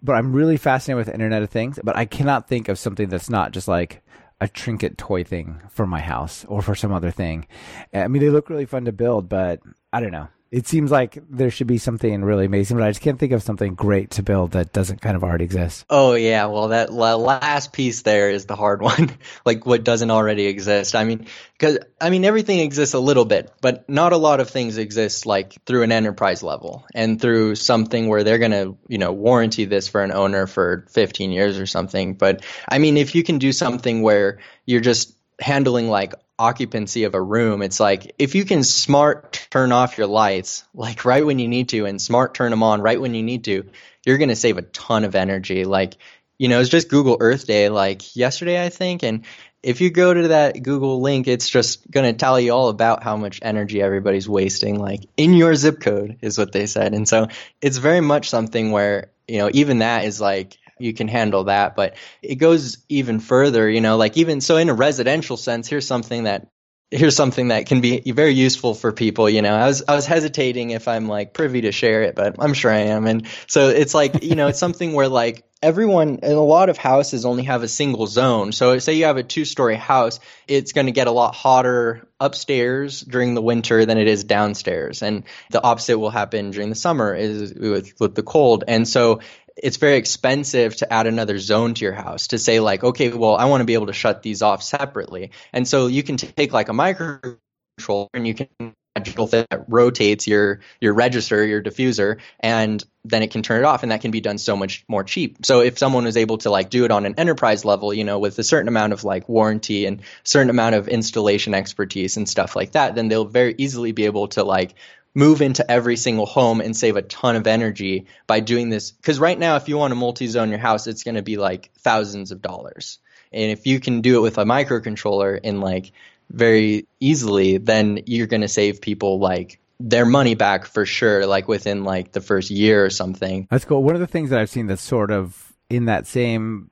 but i'm really fascinated with internet of things but i cannot think of something that's not just like a trinket toy thing for my house or for some other thing. I mean, they look really fun to build, but I don't know it seems like there should be something really amazing, but I just can't think of something great to build that doesn't kind of already exist. Oh yeah, well that last piece there is the hard (laughs) one, like what doesn't already exist. I mean, because I mean everything exists a little bit, but not a lot of things exist like through an enterprise level and through something where they're gonna you know warranty this for an owner for 15 years or something. But I mean, if you can do something where you're just handling like occupancy of a room it's like if you can smart turn off your lights like right when you need to and smart turn them on right when you need to you're going to save a ton of energy. Like you know it's just google earth day like yesterday i think and if you go to that google link it's just going to tell you all about how much energy everybody's wasting like in your zip code is what they said. And so it's very much something where you know even that is like you can handle that. But it goes even further, you know, like even so in a residential sense, here's something that here's something that can be very useful for people you know i was i was hesitating if i'm like privy to share it but i'm sure i am and so it's like you know it's something where like everyone in a lot of houses only have a single zone so say you have a two story house it's going to get a lot hotter upstairs during the winter than it is downstairs and the opposite will happen during the summer is with with the cold and so it's very expensive to add another zone to your house to say like okay well i want to be able to shut these off separately. And so you can take like a microcontroller and you can that rotates your your register your diffuser and then it can turn it off and that can be done so much more cheap. So if someone was able to like do it on an enterprise level you know with a certain amount of like warranty and certain amount of installation expertise and stuff like that then they'll very easily be able to like move into every single home and save a ton of energy by doing this. Because right now, if you want to multi-zone your house, it's going to be like thousands of dollars. And if you can do it with a microcontroller and like very easily, then you're going to save people like their money back for sure, like within like the first year or something. That's cool. One of the things that I've seen that's sort of in that same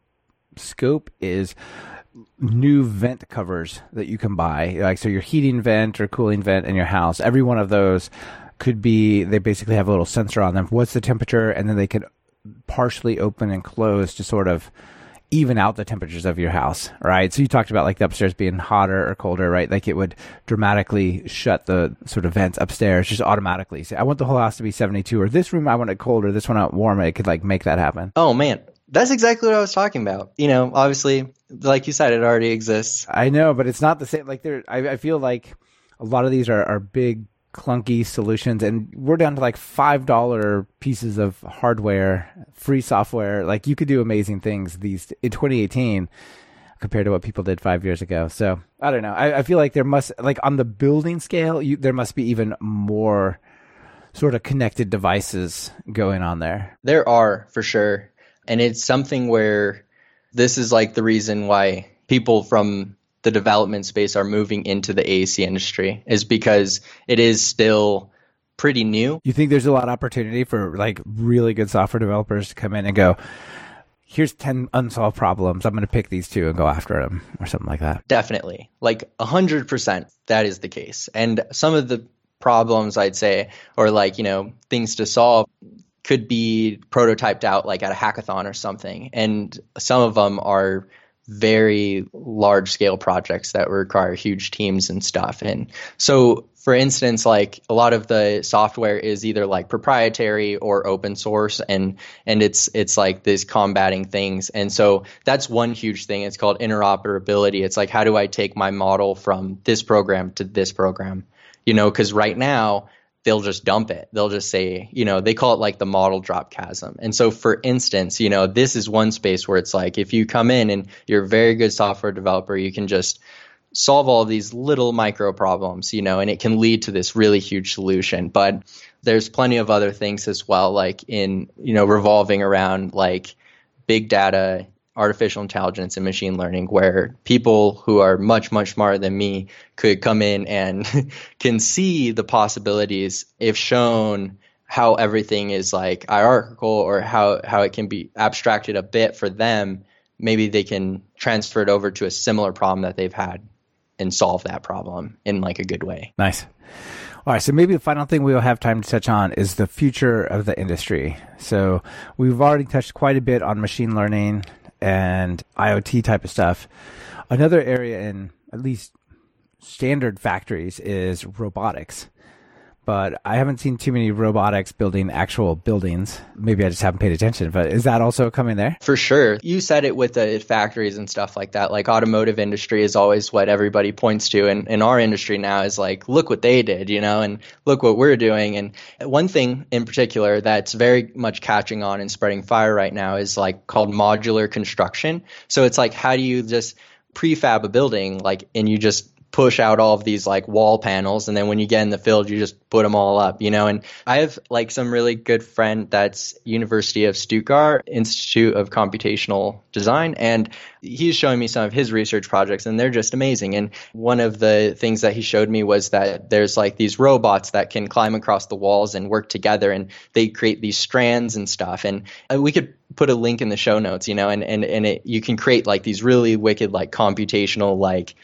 scope is new vent covers that you can buy. Like so your heating vent or cooling vent in your house, every one of those could be they basically have a little sensor on them. What's the temperature and then they can partially open and close to sort of even out the temperatures of your house, right? So you talked about like the upstairs being hotter or colder, right? Like it would dramatically shut the sort of vents upstairs just automatically. Say, I want the whole house to be 72 or this room I want it colder, this one I want warmer. It could like make that happen. Oh man, that's exactly what I was talking about. You know, obviously like you said, it already exists. I know, but it's not the same. Like there, I, I feel like a lot of these are, are big clunky solutions and we're down to like five dollar pieces of hardware free software like you could do amazing things these in 2018 compared to what people did five years ago so i don't know i, I feel like there must like on the building scale you, there must be even more sort of connected devices going on there there are for sure and it's something where this is like the reason why people from the development space are moving into the AEC industry is because it is still pretty new. You think there's a lot of opportunity for like really good software developers to come in and go, here's 10 unsolved problems. I'm going to pick these two and go after them or something like that. Definitely. Like 100% that is the case. And some of the problems I'd say, or like, you know, things to solve could be prototyped out like at a hackathon or something. And some of them are very large scale projects that require huge teams and stuff. And so, for instance, like a lot of the software is either like proprietary or open source, and and it's it's like this combating things. And so that's one huge thing. It's called interoperability. It's like how do I take my model from this program to this program? You know, because right now they'll just dump it. They'll just say, you know, they call it like the model drop chasm. And so, for instance, you know, this is one space where it's like if you come in and you're a very good software developer, you can just solve all these little micro problems, you know, and it can lead to this really huge solution. But there's plenty of other things as well, like in, you know, revolving around like big data artificial intelligence and machine learning where people who are much much smarter than me could come in and (laughs) can see the possibilities if shown how everything is like hierarchical or how how it can be abstracted a bit for them. Maybe they can transfer it over to a similar problem that they've had and solve that problem in like a good way. Nice. All right, so maybe the final thing we'll have time to touch on is the future of the industry. So we've already touched quite a bit on machine learning and IoT type of stuff. Another area in at least standard factories is robotics. But I haven't seen too many robotics building actual buildings. Maybe I just haven't paid attention, but is that also coming there? For sure. You said it with the factories and stuff like that. Like automotive industry is always what everybody points to. And in our industry now is like, look what they did, you know, and look what we're doing. And one thing in particular that's very much catching on and spreading fire right now is like called modular construction. So it's like, how do you just prefab a building like and you just push out all of these like wall panels and then when you get in the field you just put them all up you know? And i have like some really good friend that's university of stuttgart institute of computational design and he's showing me some of his research projects and they're just amazing. And one of the things that he showed me was that there's like these robots that can climb across the walls and work together and they create these strands and stuff. And uh, we could put a link in the show notes you know? And and, and it, you can create like these really wicked like computational like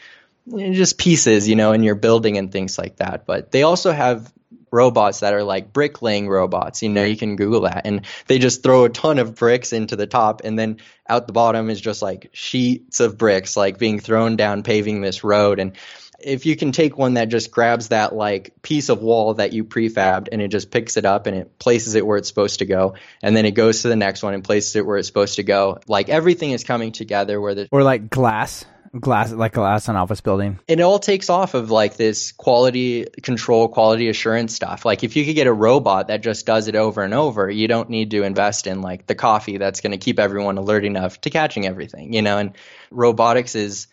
just pieces, you know, in your building and things like that. But they also have robots that are like bricklaying robots. You know, you can Google that, and they just throw a ton of bricks into the top, and then out the bottom is just like sheets of bricks, like being thrown down, paving this road. And if you can take one that just grabs that like piece of wall that you prefabbed and it just picks it up and it places it where it's supposed to go and then it goes to the next one and places it where it's supposed to go like everything is coming together where the or like glass glass like glass on office building. It all takes off of like this quality control quality assurance stuff. Like if you could get a robot that just does it over and over you don't need to invest in like the coffee that's going to keep everyone alert enough to catching everything you know? And robotics is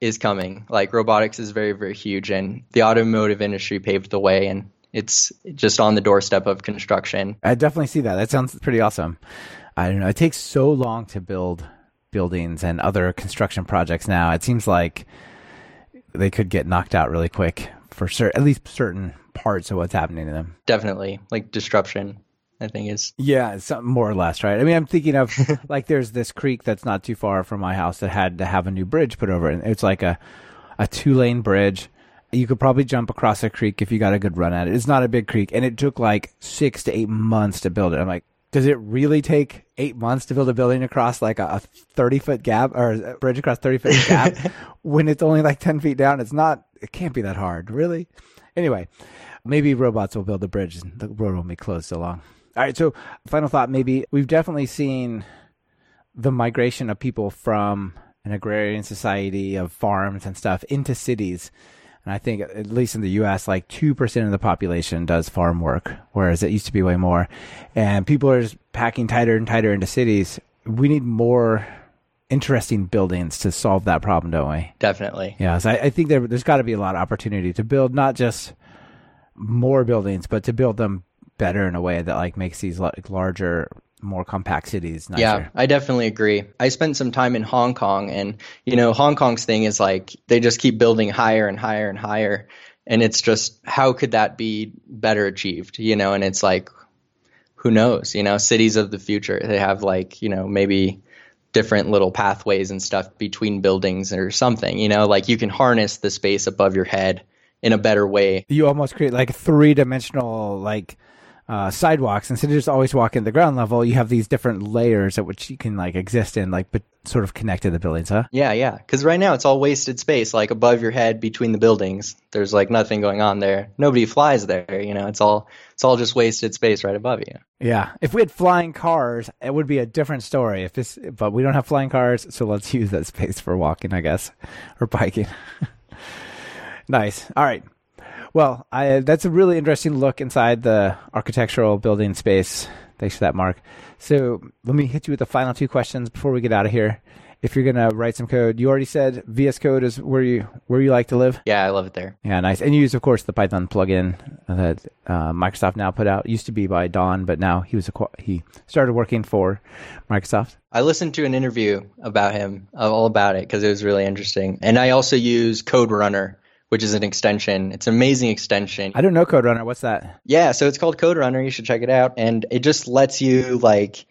is coming. Like robotics is very very huge and the automotive industry paved the way and it's just on the doorstep of construction. I definitely see that. That sounds pretty awesome. I don't know. It takes so long to build buildings and other construction projects now, it seems like they could get knocked out really quick for certain, at least certain parts of what's happening to them. Definitely, like disruption. I think is yeah, some, more or less, right? I mean, I'm thinking of (laughs) like there's this creek that's not too far from my house that had to have a new bridge put over it. And it's like a a two lane bridge. You could probably jump across a creek if you got a good run at it. It's not a big creek, and it took like six to eight months to build it. I'm like, does it really take eight months to build a building across like a 30 foot gap or a bridge across 30 foot (laughs) gap when it's only like 10 feet down? It's not, it can't be that hard, really. Anyway, maybe robots will build a bridge and the road will be closed so long. All right. So, final thought maybe we've definitely seen the migration of people from an agrarian society of farms and stuff into cities. And I think, at least in the US, like 2% of the population does farm work, whereas it used to be way more. And people are just packing tighter and tighter into cities. We need more interesting buildings to solve that problem, don't we? Definitely. Yeah. So I, I think there, there's got to be a lot of opportunity to build not just more buildings, but to build them better in a way that like makes these like larger more compact cities nicer. Yeah, I definitely agree. I spent some time in Hong Kong and you know, Hong Kong's thing is like they just keep building higher and higher and higher and it's just how could that be better achieved, you know, and it's like who knows, you know, cities of the future. They have like, you know, maybe different little pathways and stuff between buildings or something, you know, like you can harness the space above your head in a better way. You almost create like three dimensional like uh, sidewalks instead of just always walking at the ground level. You have these different layers at which you can like exist in, like but sort of connect to the buildings, huh? Yeah, yeah. Because right now it's all wasted space, like above your head between the buildings. There's like nothing going on there. Nobody flies there. You know, it's all it's all just wasted space right above you. Yeah. If we had flying cars, it would be a different story. If this, but we don't have flying cars, so let's (laughs) use that space for walking, I guess, or biking. (laughs) nice. All right. Well, I, that's a really interesting look inside the architectural building space. Thanks for that, Mark. So let me hit you with the final two questions before we get out of here. If you're gonna write some code, you already said VS Code is where you where you like to live. Yeah, I love it there. Yeah, nice. And you use, of course, the Python plugin that uh, Microsoft now put out. It used to be by Don, but now he was a, he started working for Microsoft. I listened to an interview about him, all about it, because it was really interesting. And I also use Code Runner which is an extension. It's an amazing extension. I don't know Code Runner. What's that? Yeah, so it's called Code Runner. You should check it out. And it just lets you like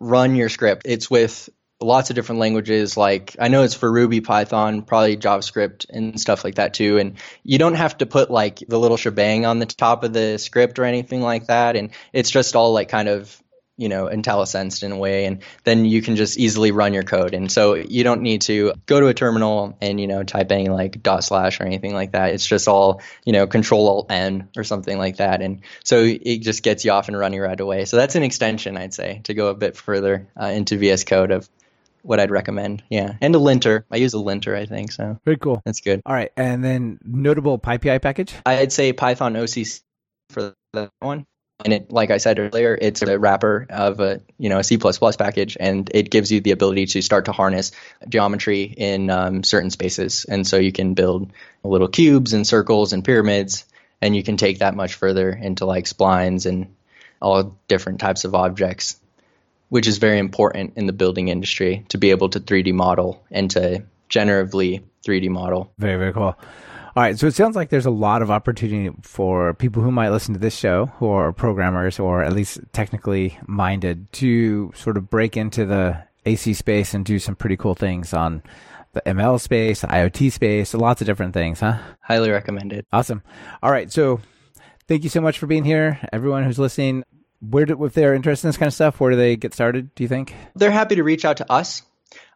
run your script. It's with lots of different languages. Like I know it's for Ruby, Python, probably JavaScript and stuff like that too. And you don't have to put like the little shebang on the top of the script or anything like that. And it's just all like kind of you know, IntelliSense in a way, and then you can just easily run your code. And so you don't need to go to a terminal and, you know, type any like dot slash or anything like that. It's just all, you know, control alt N or something like that. And so it just gets you off and running right away. So that's an extension, I'd say, to go a bit further uh, into VS Code of what I'd recommend. Yeah. And a linter. I use a linter, I think. So very cool. That's good. All right. And then notable PyPI package? I'd say Python OCC for that one and it like i said earlier it's a wrapper of a you know a c++ package and it gives you the ability to start to harness geometry in um, certain spaces. And so you can build little cubes and circles and pyramids and you can take that much further into like splines and all different types of objects which is very important in the building industry to be able to 3d model and to generatively 3d model. Very very cool all right, so it sounds like there's a lot of opportunity for people who might listen to this show who are programmers or at least technically minded to sort of break into the AEC space and do some pretty cool things on the ML space, the IoT space, lots of different things, huh? Highly recommended. Awesome. All right, so thank you so much for being here, everyone who's listening. Where do, if they're interested in this kind of stuff, where do they get started? Do you think they're happy to reach out to us,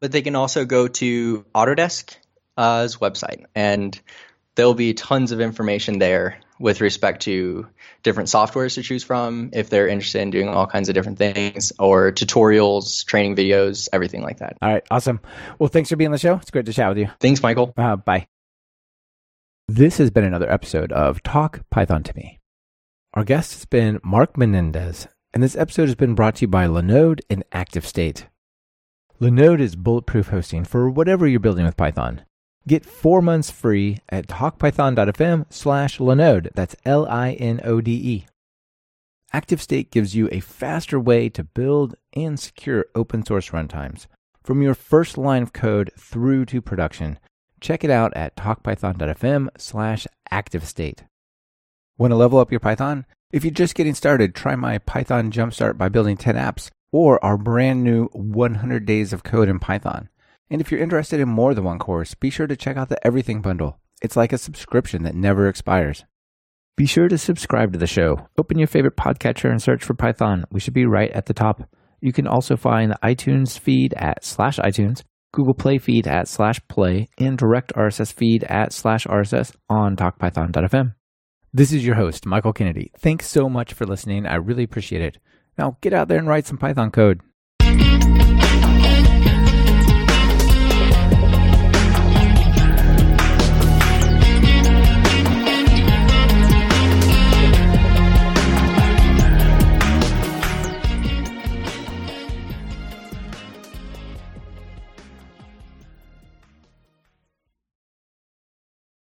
but they can also go to Autodesk's uh, website and there'll be tons of information there with respect to different softwares to choose from if they're interested in doing all kinds of different things or tutorials, training videos, everything like that. All right, awesome. Well, thanks for being on the show. It's great to chat with you. Thanks, Michael. Uh, bye. This has been another episode of Talk Python to Me. Our guest has been Mark Menendez, and this episode has been brought to you by Linode and ActiveState. Linode is bulletproof hosting for whatever you're building with Python. Get four months free at talkpython.fm slash Linode. That's L I N O D E. ActiveState gives you a faster way to build and secure open source runtimes from your first line of code through to production. Check it out at talkpython.fm slash ActiveState. Want to level up your Python? If you're just getting started, try my Python Jumpstart by building 10 apps or our brand new 100 days of code in Python. And if you're interested in more than one course, be sure to check out the Everything Bundle. It's like a subscription that never expires. Be sure to subscribe to the show. Open your favorite podcatcher and search for Python. We should be right at the top. You can also find the iTunes feed at slash iTunes, Google Play feed at slash play, and direct RSS feed at slash RSS on talkpython.fm. This is your host, Michael Kennedy. Thanks so much for listening. I really appreciate it. Now get out there and write some Python code.